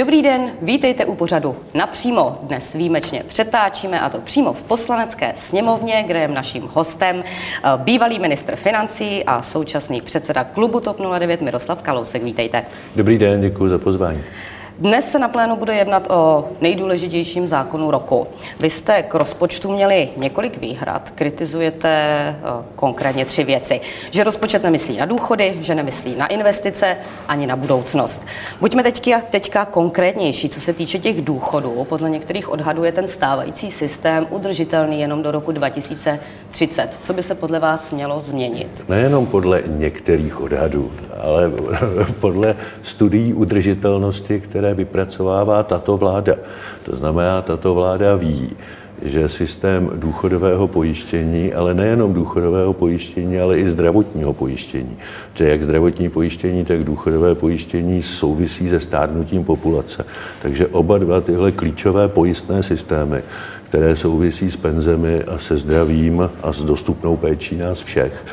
Dobrý den, vítejte u pořadu Napřímo. Dnes výjimečně přetáčíme a to přímo v poslanecké sněmovně, kde je naším hostem eh, bývalý ministr financí a současný předseda klubu TOP 09 Miroslav Kalousek. Vítejte. Dobrý den, děkuji za pozvání. Dnes se na plénu bude jednat o nejdůležitějším zákonu roku. Vy jste k rozpočtu měli několik výhrad, kritizujete eh, konkrétně tři věci. Že rozpočet nemyslí na důchody, že nemyslí na investice ani na budoucnost. Buďme teďka, teďka konkrétnější, co se týče těch důchodů. Podle některých odhadů je ten stávající systém udržitelný jenom do roku 2030. Co by se podle vás mělo změnit? Nejenom podle některých odhadů, ale podle studií udržitelnosti, které vypracovává tato vláda. To znamená, tato vláda ví, že systém důchodového pojištění, ale nejenom důchodového pojištění, ale i zdravotního pojištění, že jak zdravotní pojištění, tak důchodové pojištění souvisí se stárnutím populace. Takže oba dva tyhle klíčové pojistné systémy, které souvisí s penzemi a se zdravím a s dostupnou péčí nás všech,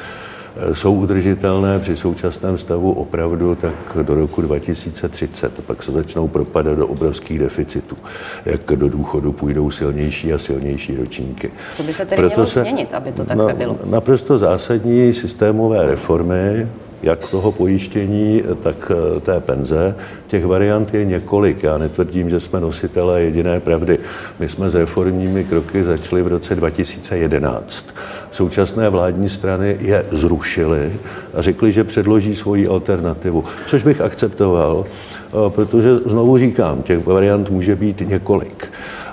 jsou udržitelné při současném stavu opravdu tak do roku 2030. Pak se začnou propadat do obrovských deficitů, jak do důchodu půjdou silnější a silnější ročníky. Co by se tedy Proto mělo se, změnit, aby to tak na, nebylo? Naprosto zásadní systémové reformy, jak toho pojištění, tak eh, té penze. Těch variant je několik. Já netvrdím, že jsme nositelé jediné pravdy. My jsme s reformními kroky začali v roce 2011 současné vládní strany je zrušily a řekli, že předloží svoji alternativu, což bych akceptoval, eh, protože znovu říkám, těch variant může být několik.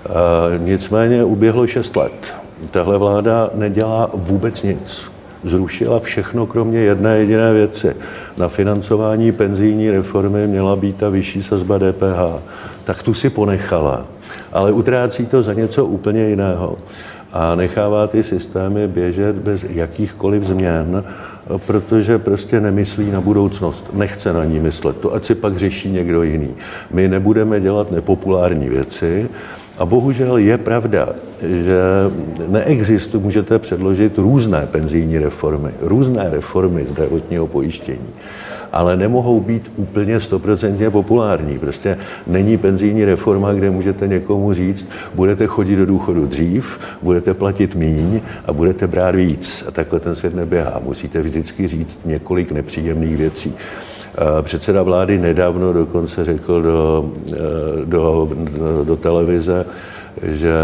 Eh, nicméně uběhlo šest let. Tahle vláda nedělá vůbec nic. Zrušila všechno, kromě jedné jediné věci. Na financování penzijní reformy měla být ta vyšší sazba DPH. Tak tu si ponechala, ale utrácí to za něco úplně jiného a nechává ty systémy běžet bez jakýchkoliv změn, protože prostě nemyslí na budoucnost, nechce na ní myslet. To ať si pak řeší někdo jiný. My nebudeme dělat nepopulární věci, a bohužel je pravda, že neexistují, můžete předložit různé penzijní reformy, různé reformy zdravotního pojištění ale nemohou být úplně stoprocentně populární. Prostě není penzijní reforma, kde můžete někomu říct, budete chodit do důchodu dřív, budete platit míň a budete brát víc. A takhle ten svět neběhá. Musíte vždycky říct několik nepříjemných věcí. Předseda vlády nedávno dokonce řekl do, do, do, do televize, že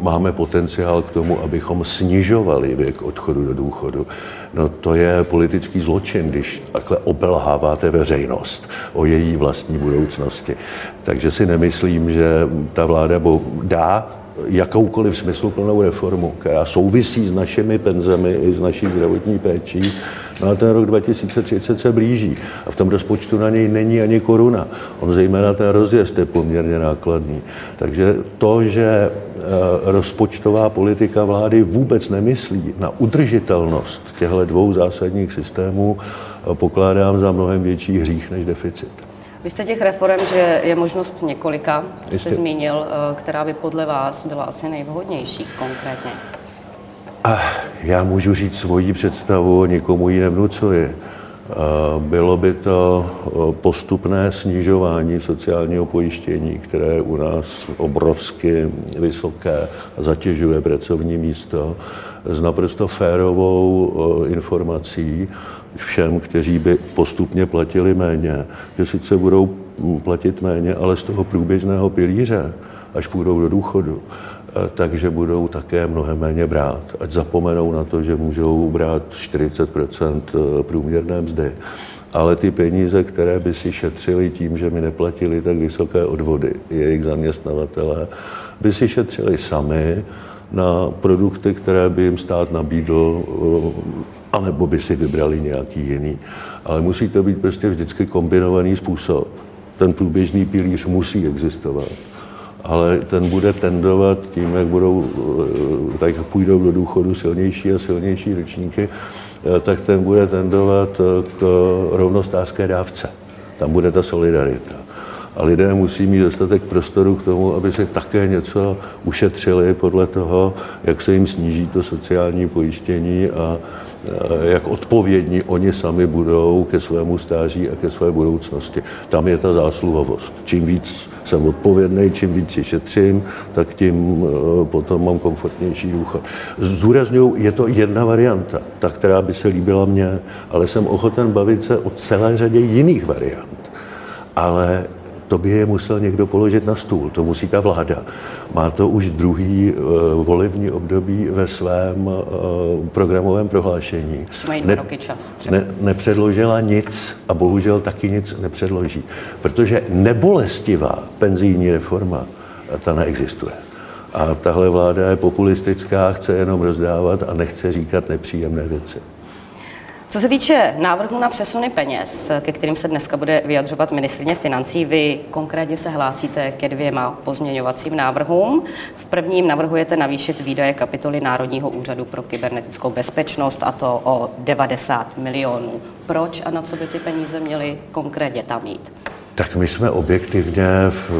máme potenciál k tomu, abychom snižovali věk odchodu do důchodu. No to je politický zločin, když takhle obelháváte veřejnost o její vlastní budoucnosti. Takže si nemyslím, že ta vláda dá jakoukoliv smysluplnou reformu, která souvisí s našimi penzemi i s naší zdravotní péčí, No a ten rok 2030 se blíží a v tom rozpočtu na něj není ani koruna. On zejména ten rozjezd je poměrně nákladný. Takže to, že e, rozpočtová politika vlády vůbec nemyslí na udržitelnost těchto dvou zásadních systémů, e, pokládám za mnohem větší hřích než deficit. Vy jste těch reform, že je možnost několika, jste Jistě. zmínil, e, která by podle vás byla asi nejvhodnější konkrétně. A já můžu říct svoji představu, nikomu ji nevnucuji. Bylo by to postupné snižování sociálního pojištění, které je u nás obrovsky vysoké a zatěžuje pracovní místo, s naprosto férovou informací všem, kteří by postupně platili méně, že sice budou platit méně, ale z toho průběžného pilíře, až půjdou do důchodu, takže budou také mnohem méně brát. Ať zapomenou na to, že můžou brát 40 eh, průměrné mzdy. Ale ty peníze, které by si šetřili tím, že mi neplatili tak vysoké odvody, jejich zaměstnavatele, by si šetřili sami na produkty, které by jim stát nabídl, eh, anebo by si vybrali nějaký jiný. Ale musí to být prostě vždycky kombinovaný způsob. Ten průběžný pilíř musí existovat ale ten bude tendovat tím, jak budou, eh, tak jak půjdou do důchodu silnější a silnější ročníky, eh, tak ten bude tendovat eh, k rovnostářské dávce. Tam bude ta solidarita. A lidé musí mít dostatek prostoru k tomu, aby si také něco ušetřili podle toho, jak se jim sníží to sociální pojištění a jak odpovědní oni sami budou ke svému stáří a ke své budoucnosti. Tam je ta zásluhovost. Čím víc jsem odpovědný, čím víc si šetřím, tak tím eh, potom mám komfortnější důchod. Zdůraznuju, je to jedna varianta, ta, která by se líbila mně, ale jsem ochoten bavit se o celé řadě jiných variant. Ale to by je musel někdo položit na stůl, to musí ta vláda. Má to už druhý uh, volební období ve svém uh, programovém prohlášení. mají ne, roky čas třeba. Ne, nepředložila nic a bohužel taky nic nepředloží, protože nebolestivá penzijní reforma, ta neexistuje. A tahle vláda je populistická, chce jenom rozdávat a nechce říkat nepříjemné věci. Co se týče návrhu na přesuny peněz, ke kterým se dneska bude vyjadřovat ministrině financí, vy konkrétně se hlásíte ke dvěma pozměňovacím návrhům. V prvním navrhujete navýšit výdaje kapitoly Národního úřadu pro kybernetickou bezpečnost a to o 90 milionů. Proč a na co by ty peníze měly konkrétně tam jít? Tak my jsme objektivně v,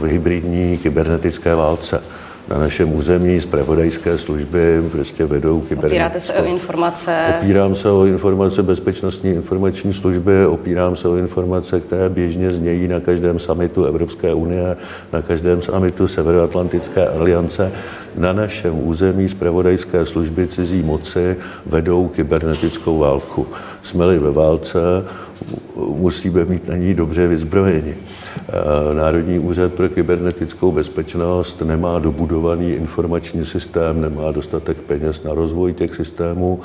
v hybridní kybernetické válce na našem území zpravodajské služby prostě vedou kybernetickou... Opíráte se o informace? Opírám se o informace bezpečnostní informační služby, opírám se o informace, které běžně znějí na každém samitu Evropské unie, na každém samitu Severoatlantické aliance. Na našem území zpravodajské služby cizí moci vedou kybernetickou válku. Jsme-li ve válce, musíme mít na ní dobře vyzbrojeni. Eh, Národní úřad pro kybernetickou bezpečnost nemá dobudovaný informační systém, nemá dostatek peněz na rozvoj těch systémů,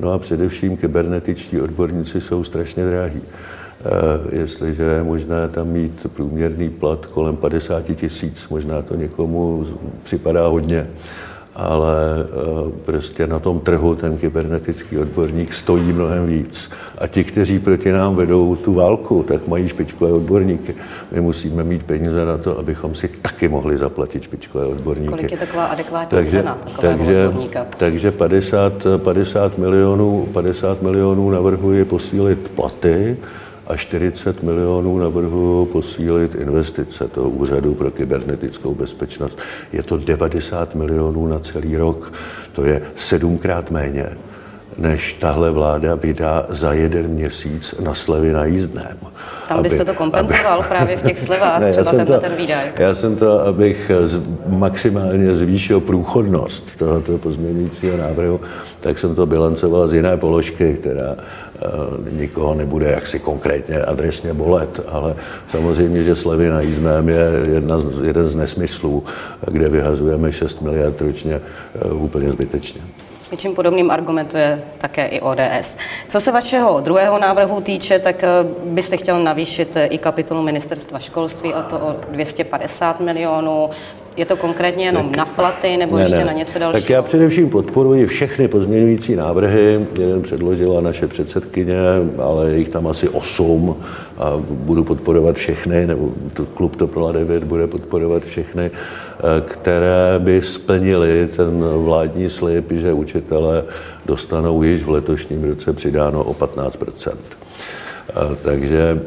no a především kybernetičtí odborníci jsou strašně drahí. Eh, jestliže je možné tam mít průměrný plat kolem 50 tisíc, možná to někomu připadá hodně, ale eh, prostě na tom trhu ten kybernetický odborník stojí mnohem víc. A ti, kteří proti nám vedou tu válku, tak mají špičkové odborníky. My musíme mít peníze na to, abychom si taky mohli zaplatit špičkové odborníky. Kolik je taková adekvátní takže, cena takže, odborníka? Takže 50, 50, milionů, 50 milionů navrhuji posílit platy, a 40 milionů navrhuji posílit investice toho úřadu pro kybernetickou bezpečnost. Je to 90 milionů na celý rok. To je sedmkrát méně, než tahle vláda vydá za jeden měsíc na slevy na jízdném. Tam byste aby, to kompenzoval aby, právě v těch slevách, ne, třeba tenhle ten výdaj. Já jsem to, abych z, maximálně zvýšil průchodnost tohoto pozměňujícího návrhu, tak jsem to bilancoval z jiné položky, která Eh, nikoho nebude jaksi konkrétně adresně bolet, ale samozřejmě, že slevy na jízdném je jedna z, jeden z nesmyslů, kde vyhazujeme 6 miliard ročně eh, úplně zbytečně. Něčím podobným argumentuje také i ODS. Co se vašeho druhého návrhu týče, tak eh, byste chtěl navýšit i kapitolu ministerstva školství, a to o 250 milionů. Je to konkrétně jenom tak, na platy nebo ne, ještě ne. na něco dalšího? Tak já především podporuji všechny pozměňující návrhy. Jeden předložila naše předsedkyně, ale je jich tam asi osm a budu podporovat všechny, nebo to, klub TOP 09 bude podporovat všechny, eh, které by splnily ten vládní slib, že učitele dostanou již v letošním roce přidáno o 15% Takže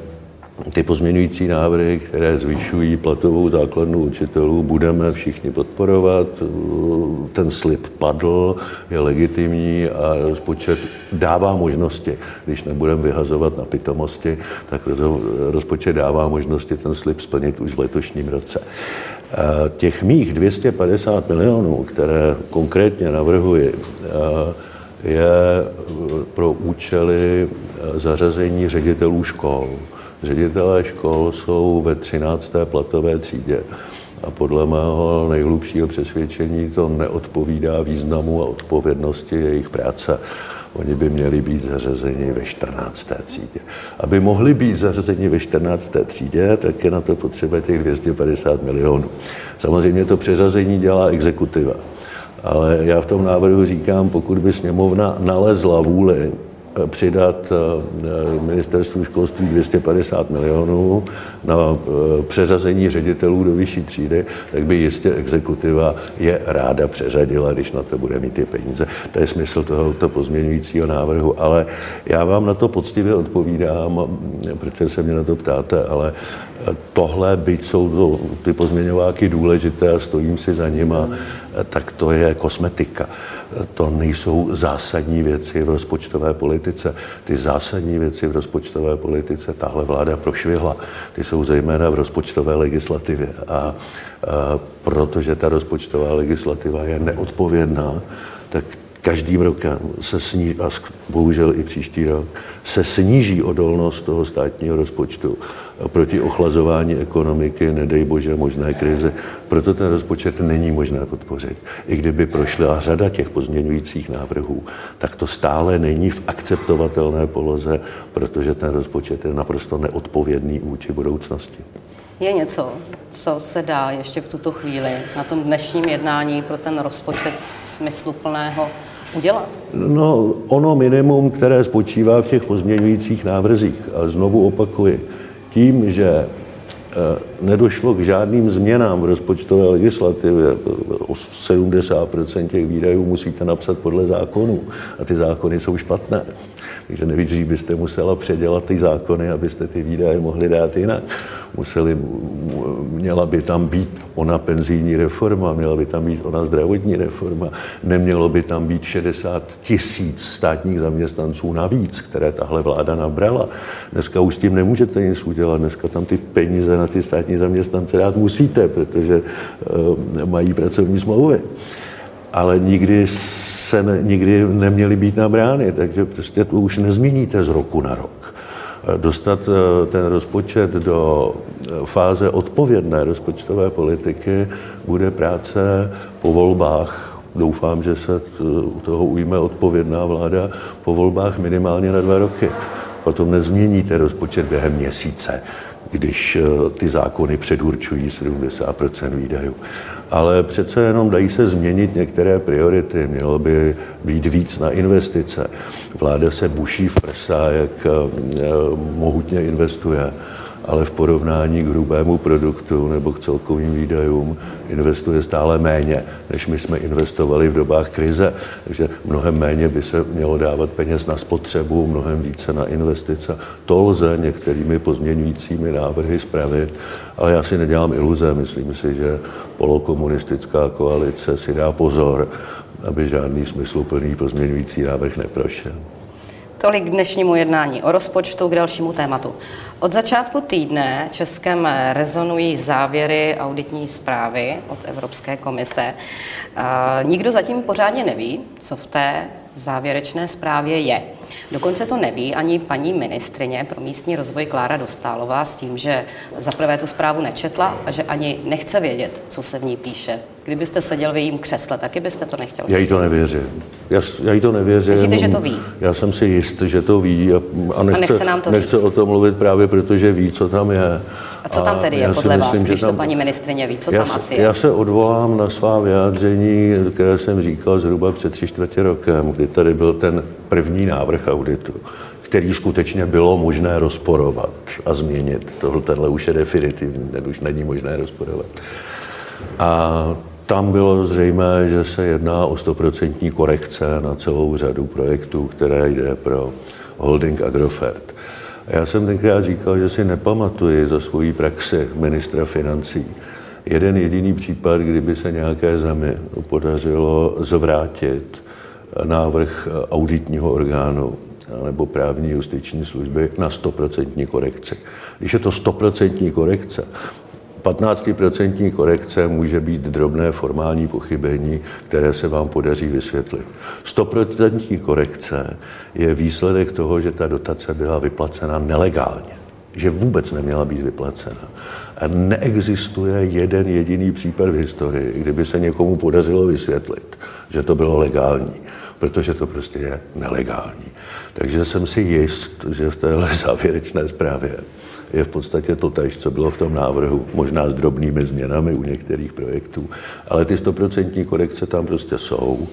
ty pozměňující návrhy, které zvyšují platovou základnu učitelů, budeme všichni podporovat. Ten slib padl, je legitimní a rozpočet dává možnosti. Když nebudeme vyhazovat na pitomosti, tak rozpočet dává možnosti ten slib splnit už v letošním roce. Těch mých 250 milionů, které konkrétně navrhuji, je pro účely zařazení ředitelů škol Ředitelé škol jsou ve 13. platové třídě a podle mého nejhlubšího přesvědčení to neodpovídá významu a odpovědnosti jejich práce. Oni by měli být zařazeni ve 14. třídě. Aby mohli být zařazeni ve 14. třídě, tak je na to potřeba těch 250 milionů. Samozřejmě to přeřazení dělá exekutiva. Ale já v tom návrhu říkám, pokud by sněmovna nalezla vůli přidat eh, ministerstvu školství 250 milionů na eh, přeřazení ředitelů do vyšší třídy, tak by jistě exekutiva je ráda přeřadila, když na to bude mít ty peníze. To je smysl tohoto pozměňujícího návrhu, ale já vám na to poctivě odpovídám, protože se mě na to ptáte, ale Tohle, byť jsou to ty pozměňováky důležité a stojím si za nima, tak to je kosmetika. To nejsou zásadní věci v rozpočtové politice. Ty zásadní věci v rozpočtové politice tahle vláda prošvihla. Ty jsou zejména v rozpočtové legislativě. A, a protože ta rozpočtová legislativa je neodpovědná, tak každým rokem se sníží, a bohužel i příští rok, se sníží odolnost toho státního rozpočtu proti ochlazování ekonomiky, nedej bože, možné krize. Proto ten rozpočet není možné podpořit. I kdyby prošla řada těch pozměňujících návrhů, tak to stále není v akceptovatelné poloze, protože ten rozpočet je naprosto neodpovědný vůči budoucnosti. Je něco, co se dá ještě v tuto chvíli na tom dnešním jednání pro ten rozpočet smysluplného udělat? No, ono minimum, které spočívá v těch pozměňujících návrzích, ale znovu opakuji, tím, že e, nedošlo k žádným změnám v rozpočtové legislativě. 70% těch výdajů musíte napsat podle zákonů a ty zákony jsou špatné. Takže nejdřív byste musela předělat ty zákony, abyste ty výdaje mohli dát jinak. Museli, měla by tam být ona penzijní reforma, měla by tam být ona zdravotní reforma, nemělo by tam být 60 tisíc státních zaměstnanců navíc, které tahle vláda nabrala. Dneska už s tím nemůžete nic udělat, dneska tam ty peníze na ty státní zaměstnance dát musíte, protože uh, mají pracovní smlouvy ale nikdy se ne, nikdy neměly být nabrány, takže prostě to už nezměníte z roku na rok. Dostat eh, ten rozpočet do eh, fáze odpovědné rozpočtové politiky bude práce po volbách. Doufám, že se toho ujme odpovědná vláda po volbách minimálně na dva roky. Potom nezměníte rozpočet během měsíce, když eh, ty zákony předurčují 70% výdajů ale přece jenom dají se změnit některé priority. Mělo by být víc na investice. Vláda se buší v prsa, jak eh, mohutně investuje ale v porovnání k hrubému produktu nebo k celkovým výdajům investuje stále méně, než my jsme investovali v dobách krize. Takže mnohem méně by se mělo dávat peněz na spotřebu, mnohem více na investice. To lze některými pozměňujícími návrhy spravit, ale já si nedělám iluze. Myslím si, že polokomunistická koalice si dá pozor, aby žádný smysluplný pozměňující návrh neprošel. Tolik k dnešnímu jednání o rozpočtu, k dalšímu tématu. Od začátku týdne Českem rezonují závěry auditní zprávy od Evropské komise. Nikdo zatím pořádně neví, co v té závěrečné zprávě je. Dokonce to neví ani paní ministrině pro místní rozvoj Klára Dostálová s tím, že zaprvé tu zprávu nečetla a že ani nechce vědět, co se v ní píše. Kdybyste seděl v jejím křesle, taky byste to nechtěl. Já jí to nevěřím. Já, já jí to nevěřím. Myslíte, že to ví? Já jsem si jist, že to ví a, a nechce, a nechce, nám to nechce říct. o tom mluvit právě, protože ví, co tam je. A co tam tedy je podle myslím, vás, když tam, to paní ministrině ví, co já tam asi je? Já se odvolám na svá vyjádření, které jsem říkal zhruba před tři čtvrtě rokem, kdy tady byl ten první návrh auditu, který skutečně bylo možné rozporovat a změnit. Tohle, tenhle už je definitivní, ten už není možné rozporovat. A tam bylo zřejmé, že se jedná o stoprocentní korekce na celou řadu projektů, které jde pro holding Agrofert. Já jsem tenkrát říkal, že si nepamatuji za svoji praxi ministra financí jeden jediný případ, kdyby se nějaké zemi podařilo zvrátit návrh auditního orgánu nebo právní justiční služby na 100% korekci. Když je to 100% korekce, 15% korekce může být drobné formální pochybení, které se vám podaří vysvětlit. 100% korekce je výsledek toho, že ta dotace byla vyplacena nelegálně že vůbec neměla být vyplacena. A neexistuje jeden jediný případ v historii, kdyby se někomu podařilo vysvětlit, že to bylo legální, protože to prostě je nelegální. Takže jsem si jist, že v téhle závěrečné zprávě je v podstatě to tež, co bylo v tom návrhu, možná s drobnými změnami u některých projektů, ale ty stoprocentní korekce tam prostě jsou.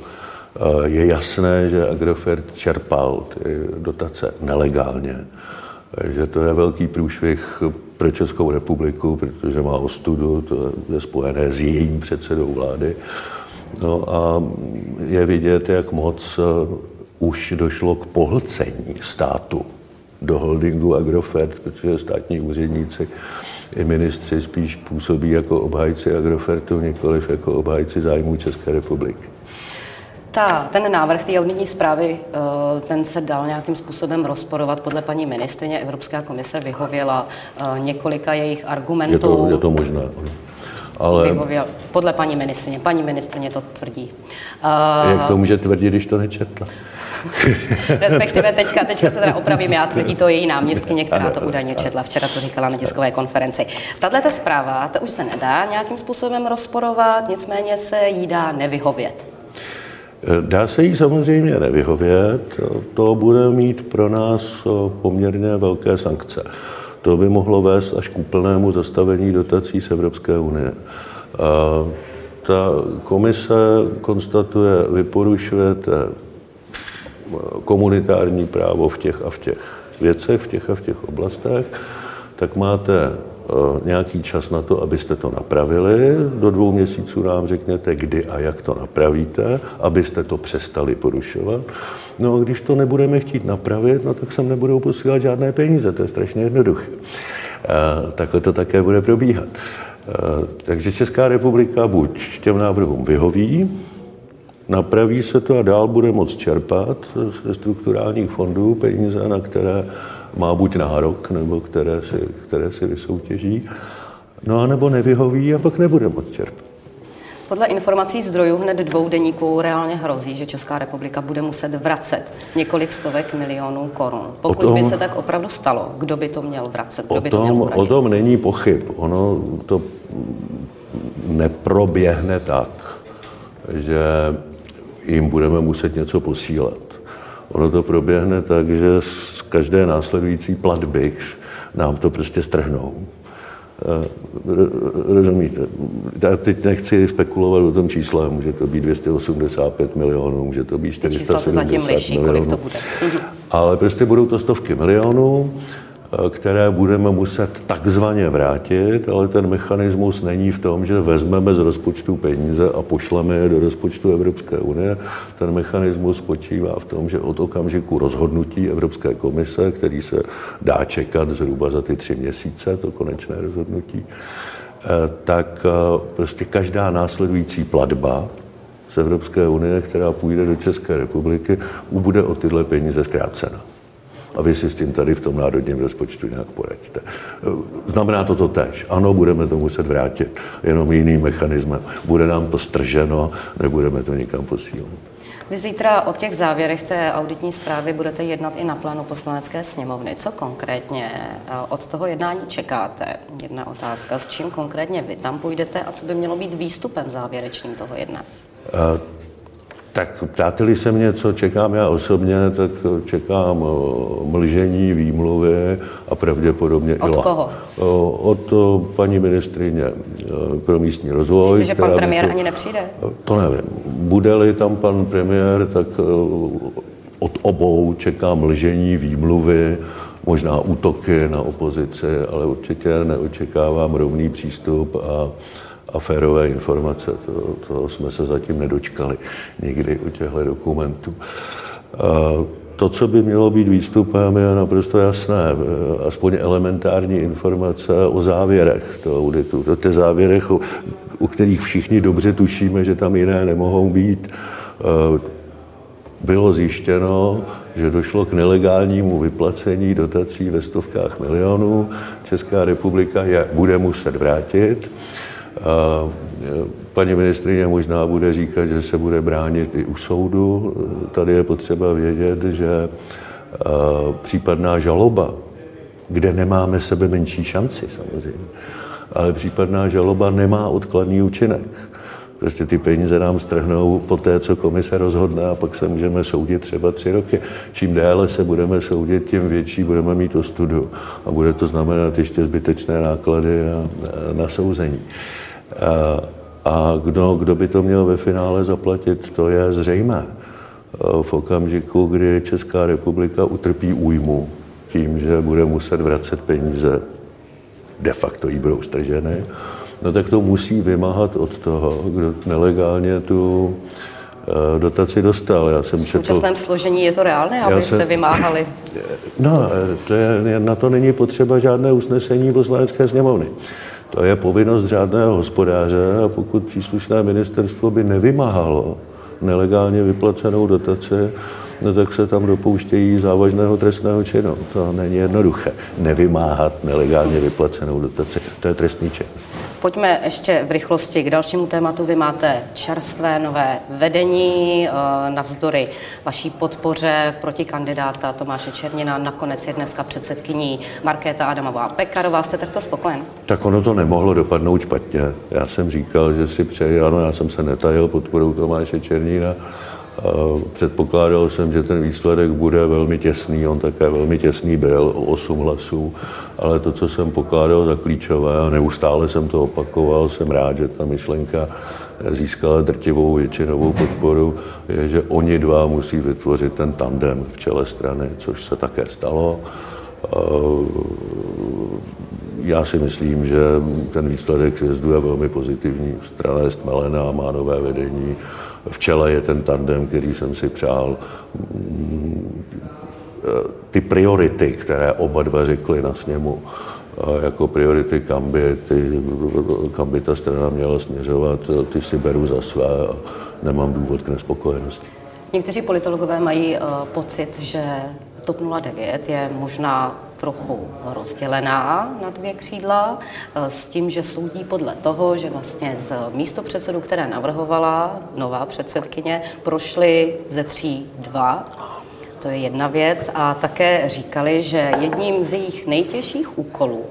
Je jasné, že Agrofert čerpal ty dotace nelegálně, že to je velký průšvih pro Českou republiku, protože má ostudu, to je spojené s jejím předsedou vlády. No a je vidět, jak moc už došlo k pohlcení státu do holdingu Agrofert, protože státní úředníci i ministři spíš působí jako obhájci Agrofertu, nikoliv jako obhájci zájmů České republiky. Ta, ten návrh té auditní zprávy, eh, ten se dal nějakým způsobem rozporovat. Podle paní ministrině Evropská komise vyhověla eh, několika jejich argumentů. Je to, je to možné. Ale... Vyhověl, podle paní ministrině. Paní ministrině to tvrdí. Jak to může tvrdit, když to nečetla? Respektive teďka, teďka se teda opravím, já tvrdí to její náměstkyně, která to údajně četla, včera to říkala na tiskové konferenci. Tahle ta zpráva, to už se nedá nějakým způsobem rozporovat, nicméně se jí dá nevyhovět. Dá se jí samozřejmě nevyhovět, to bude mít pro nás poměrně velké sankce. To by mohlo vést až k úplnému zastavení dotací z Evropské unie. A ta komise konstatuje, vy porušujete komunitární právo v těch a v těch věcech, v těch a v těch oblastech, tak máte Eh, nějaký čas na to, abyste to napravili. Do dvou měsíců nám řekněte, kdy a jak to napravíte, abyste to přestali porušovat. No a když to nebudeme chtít napravit, no tak sem nebudou posílat žádné peníze, to je strašně jednoduché. Eh, takhle to také bude probíhat. Eh, takže Česká republika buď těm návrhům vyhoví, napraví se to a dál bude moct čerpat ze strukturálních fondů peníze, na které má buď nárok, nebo které si, které si vysoutěží, no a nebo nevyhoví a pak nebude moc čerpat. Podle informací zdrojů hned dvou deníků reálně hrozí, že Česká republika bude muset vracet několik stovek milionů korun. Pokud tom, by se tak opravdu stalo, kdo by to měl vracet? Kdo o, by tom, to měl o tom není pochyb. Ono to neproběhne tak, že jim budeme muset něco posílat. Ono to proběhne tak, že z každé následující platby nám to prostě strhnou. Eh, rozumíte? Já teď nechci spekulovat o tom čísle, může to být 285 milionů, může to být 470 milionů. Kolik to bude. Ale prostě budou to stovky milionů které budeme muset takzvaně vrátit, ale ten mechanismus není v tom, že vezmeme z rozpočtu peníze a pošleme je do rozpočtu Evropské unie. Ten mechanismus spočívá v tom, že od okamžiku rozhodnutí Evropské komise, který se dá čekat zhruba za ty tři měsíce, to konečné rozhodnutí, eh, tak eh, prostě každá následující platba z Evropské unie, která půjde do České republiky, bude o tyhle peníze zkrácena a vy si s tím tady v tom národním rozpočtu nějak poraďte. Znamená to to tež. Ano, budeme to muset vrátit, jenom jiným mechanismem. Bude nám to strženo, nebudeme to nikam posílat. Vy zítra o těch závěrech té auditní zprávy budete jednat i na plánu poslanecké sněmovny. Co konkrétně eh, od toho jednání čekáte? Jedna otázka. S čím konkrétně vy tam půjdete a co by mělo být výstupem závěrečným toho jednání? Eh, tak ptáte se mě, co čekám já osobně, tak čekám mlžení, výmluvy a pravděpodobně od i Od koho? Od paní ministrině pro místní rozvoj. Myslíte, že pan premiér to, ani nepřijde? To nevím. Bude-li tam pan premiér, tak od obou čekám mlžení, výmluvy, možná útoky na opozici, ale určitě neočekávám rovný přístup a a férové informace. To, to jsme se zatím nedočkali nikdy u těchto dokumentů. To, co by mělo být výstupem, je naprosto jasné. Aspoň elementární informace o závěrech toho auditu. To ty závěrech, u, u kterých všichni dobře tušíme, že tam jiné nemohou být. Bylo zjištěno, že došlo k nelegálnímu vyplacení dotací ve stovkách milionů. Česká republika je bude muset vrátit. A paní ministrině možná bude říkat, že se bude bránit i u soudu. Tady je potřeba vědět, že případná žaloba, kde nemáme sebe menší šanci samozřejmě, ale případná žaloba nemá odkladný účinek. Prostě ty peníze nám strhnou po té, co komise rozhodne a pak se můžeme soudit třeba tři roky. Čím déle se budeme soudit, tím větší budeme mít ostudu a bude to znamenat ještě zbytečné náklady na, na souzení. A kdo, kdo by to měl ve finále zaplatit, to je zřejmé. V okamžiku, kdy Česká republika utrpí újmu tím, že bude muset vracet peníze, de facto jí budou strženy, no tak to musí vymáhat od toho, kdo nelegálně tu, dotaci dostal. Já jsem v současném četl, složení je to reálné, aby jsem, se vymáhali? No, to je, na to není potřeba žádné usnesení poslanecké sněmovny. To je povinnost řádného hospodáře a pokud příslušné ministerstvo by nevymáhalo nelegálně vyplacenou dotaci, no tak se tam dopouštějí závažného trestného činu. To není jednoduché. Nevymáhat nelegálně vyplacenou dotaci. To je trestný čin. Pojďme ještě v rychlosti k dalšímu tématu. Vy máte čerstvé nové vedení eh, navzdory vaší podpoře proti kandidáta Tomáše Černina. Nakonec je dneska předsedkyní Markéta Adamová Pekarová. Jste takto spokojen? Tak ono to nemohlo dopadnout špatně. Já jsem říkal, že si přeji, ano, já jsem se netajil podporou Tomáše Černina. Předpokládal jsem, že ten výsledek bude velmi těsný, on také velmi těsný byl, o 8 hlasů, ale to, co jsem pokládal za klíčové, a neustále jsem to opakoval, jsem rád, že ta myšlenka získala drtivou většinovou podporu, je, že oni dva musí vytvořit ten tandem v čele strany, což se také stalo. Já si myslím, že ten výsledek sjezdu je velmi pozitivní. Strana je stmelená, má nové vedení, v čele je ten tandem, který jsem si přál. Ty priority, které oba dva řekli na sněmu, jako priority, kam by, ty, kam by ta strana měla směřovat, ty si beru za své a nemám důvod k nespokojenosti. Někteří politologové mají pocit, že TOP 09 je možná trochu rozdělená na dvě křídla eh, s tím, že soudí podle toho, že vlastně z místo předsedu, které navrhovala nová předsedkyně, prošly ze tří dva. To je jedna věc. A také říkali, že jedním z jejich nejtěžších úkolů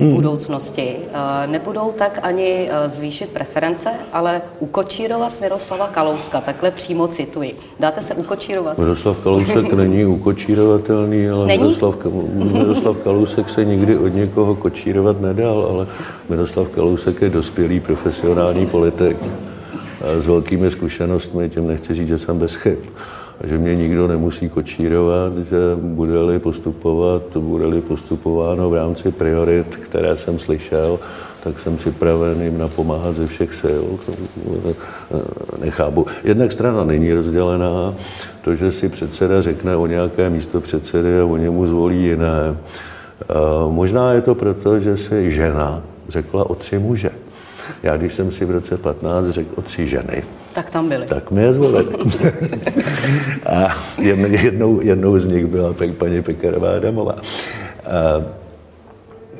v budoucnosti eh, nebudou tak ani eh, zvýšit preference, ale ukočírovat Miroslava Kalouska. Takhle přímo cituji. Dáte se ukočírovat? Miroslav Kalousek není ukočírovatelný, ale není? Miroslav, Miroslav Kalousek se nikdy od někoho kočírovat nedal, ale Miroslav Kalousek je dospělý profesionální politik s velkými zkušenostmi, tím nechci říct, že jsem bez chyb že mě nikdo nemusí kočírovat, že bude-li postupovat, bude-li postupováno v rámci priorit, které jsem slyšel, tak jsem připraven jim napomáhat ze všech sil. Nechápu. Jednak strana není rozdělená. To, že si předseda řekne o nějaké místo předsedy a o němu zvolí jiné. Možná je to proto, že si žena řekla o tři muže. Já, když jsem si v roce 15 řekl o tři ženy, tak tam byli. Tak mě je zvolili. a jednou, jednou z nich byla paní Pekarová Adamová. A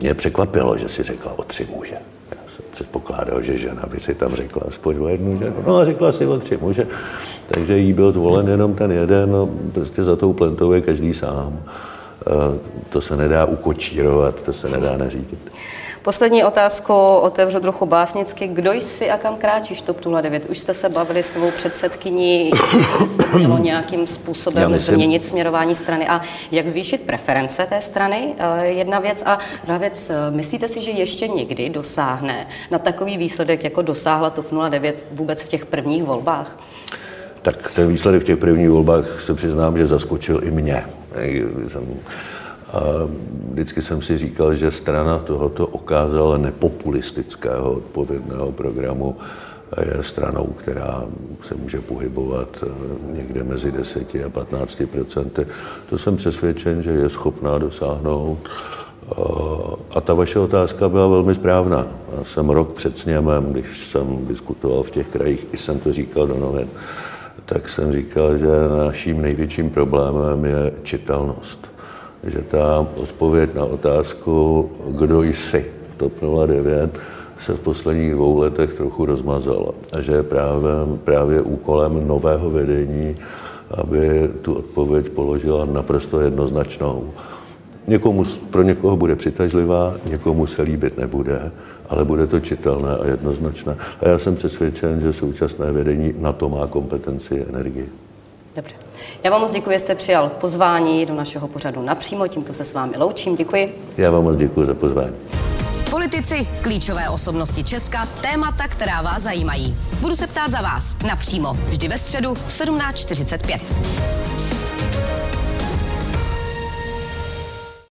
mě překvapilo, že si řekla o tři muže. Já jsem předpokládal, že žena by si tam řekla aspoň o jednu ženu. No a řekla si o tři muže, takže jí byl zvolen jenom ten jeden, no, prostě za tou plentou je každý sám. To se nedá ukočírovat, to se nedá nařídit. Poslední otázku otevřu trochu básnicky. Kdo jsi a kam kráčíš TOP 09? Už jste se bavili s novou předsedkyní, se mělo nějakým způsobem myslím... změnit směrování strany a jak zvýšit preference té strany, eh, jedna věc. A druhá věc, eh, myslíte si, že ještě někdy dosáhne na takový výsledek, jako dosáhla TOP 09 vůbec v těch prvních volbách? Tak ten výsledek v těch prvních volbách se přiznám, že zaskočil i mě. Jsem a vždycky jsem si říkal, že strana tohoto okázala nepopulistického odpovědného programu je stranou, která se může pohybovat eh, někde mezi 10 a 15 procenty. To jsem přesvědčen, že je schopná dosáhnout. Eh, a ta vaše otázka byla velmi správná. Já jsem rok před sněmem, když jsem diskutoval v těch krajích, i jsem to říkal do novin, tak jsem říkal, že naším největším problémem je čitelnost že ta odpověď na otázku, kdo jsi, TOP 09, se v posledních dvou letech trochu rozmazala. A že je právě, právě úkolem nového vedení, aby tu odpověď položila naprosto jednoznačnou. Někomu, pro někoho bude přitažlivá, někomu se líbit nebude, ale bude to čitelné a jednoznačné. A já jsem přesvědčen, že současné vedení na to má kompetenci a energii. Dobře. Já vám moc děkuji, že jste přijal pozvání do našeho pořadu napřímo. Tímto se s vámi loučím. Děkuji. Já vám moc děkuji za pozvání. Politici, klíčové osobnosti Česka, témata, která vás zajímají. Budu se ptát za vás napřímo, vždy ve středu v 17.45.